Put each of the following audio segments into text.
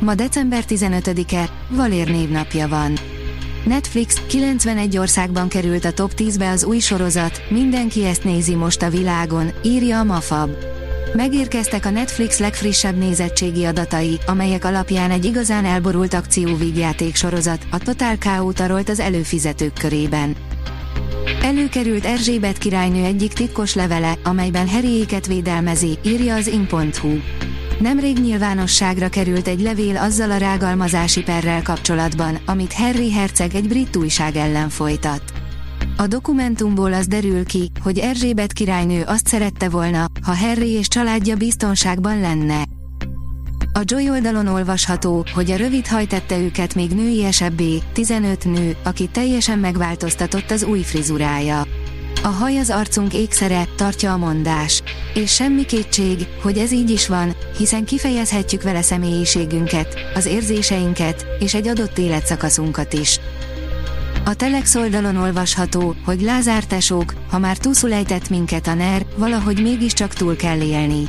Ma december 15-e, Valér névnapja van. Netflix 91 országban került a top 10-be az új sorozat, mindenki ezt nézi most a világon, írja a Mafab. Megérkeztek a Netflix legfrissebb nézettségi adatai, amelyek alapján egy igazán elborult akcióvígjáték sorozat, a Total K.O. tarolt az előfizetők körében. Előkerült Erzsébet királynő egyik titkos levele, amelyben Harryéket védelmezi, írja az in.hu. Nemrég nyilvánosságra került egy levél azzal a rágalmazási perrel kapcsolatban, amit Harry herceg egy brit újság ellen folytat. A dokumentumból az derül ki, hogy Erzsébet királynő azt szerette volna, ha Harry és családja biztonságban lenne. A Joy oldalon olvasható, hogy a rövid haj tette őket még nőiesebbé, 15 nő, aki teljesen megváltoztatott az új frizurája. A haj az arcunk ékszere, tartja a mondás. És semmi kétség, hogy ez így is van, hiszen kifejezhetjük vele személyiségünket, az érzéseinket, és egy adott életszakaszunkat is. A Telex oldalon olvasható, hogy Lázár tesók, ha már túlszulejtett minket a NER, valahogy mégiscsak túl kell élni.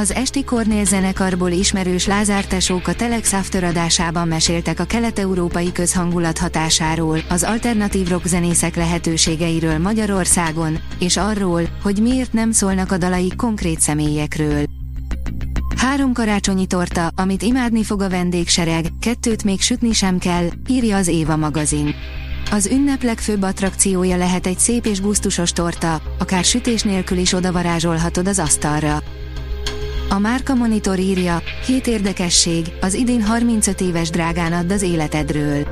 Az Esti Kornél zenekarból ismerős Lázár Tesók a Telex After adásában meséltek a kelet-európai közhangulat hatásáról, az alternatív rock zenészek lehetőségeiről Magyarországon, és arról, hogy miért nem szólnak a dalai konkrét személyekről. Három karácsonyi torta, amit imádni fog a vendégsereg, kettőt még sütni sem kell, írja az Éva magazin. Az ünnep legfőbb attrakciója lehet egy szép és gusztusos torta, akár sütés nélkül is odavarázsolhatod az asztalra. A Márka Monitor írja, hét érdekesség, az idén 35 éves drágán add az életedről.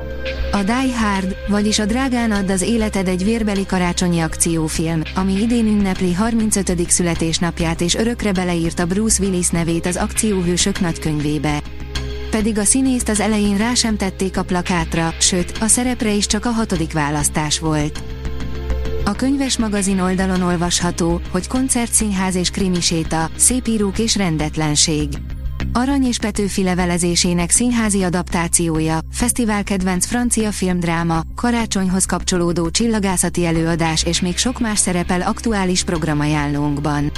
A Die Hard, vagyis a drágán add az életed egy vérbeli karácsonyi akciófilm, ami idén ünnepli 35. születésnapját és örökre beleírta Bruce Willis nevét az akcióhősök nagykönyvébe. Pedig a színészt az elején rá sem tették a plakátra, sőt, a szerepre is csak a hatodik választás volt. A könyves magazin oldalon olvasható, hogy koncertszínház és krimiséta, szépírók és rendetlenség. Arany és Petőfi levelezésének színházi adaptációja, fesztivál kedvenc francia filmdráma, karácsonyhoz kapcsolódó csillagászati előadás és még sok más szerepel aktuális programajánlónkban.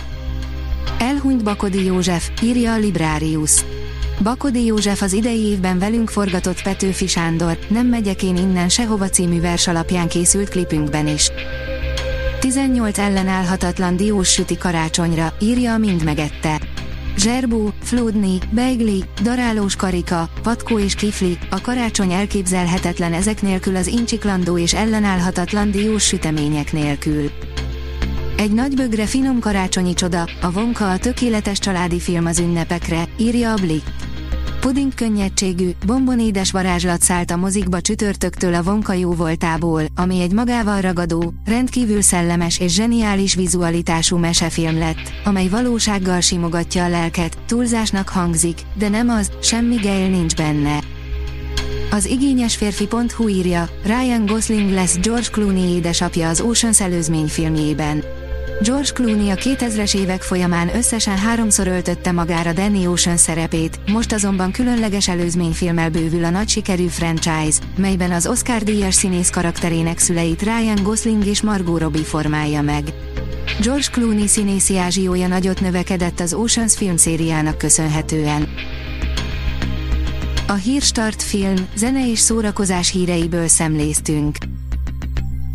Elhunyt Bakodi József, írja a Librarius. Bakodi József az idei évben velünk forgatott Petőfi Sándor, Nem megyek én innen sehova című vers alapján készült klipünkben is. 18 ellenállhatatlan diós süti karácsonyra, írja a Mind megette. Zserbú, flódni, beigli, darálós karika, patkó és kifli, a karácsony elképzelhetetlen ezek nélkül az incsiklandó és ellenállhatatlan diós sütemények nélkül. Egy nagybögre finom karácsonyi csoda, a vonka a tökéletes családi film az ünnepekre, írja a Blick. Puding könnyedségű, bombonédes varázslat szállt a mozikba csütörtöktől a vonka jó voltából, ami egy magával ragadó, rendkívül szellemes és zseniális vizualitású mesefilm lett, amely valósággal simogatja a lelket, túlzásnak hangzik, de nem az, semmi geil nincs benne. Az igényes férfi.hu írja, Ryan Gosling lesz George Clooney édesapja az Ocean's előzmény filmjében. George Clooney a 2000-es évek folyamán összesen háromszor öltötte magára Danny Ocean szerepét, most azonban különleges előzményfilmmel bővül a nagy sikerű franchise, melyben az Oscar-díjas színész karakterének szüleit Ryan Gosling és Margot Robbie formálja meg. George Clooney színészi ázsiója nagyot növekedett az Oceans filmszériának köszönhetően. A Hírstart film, zene és szórakozás híreiből szemléztünk.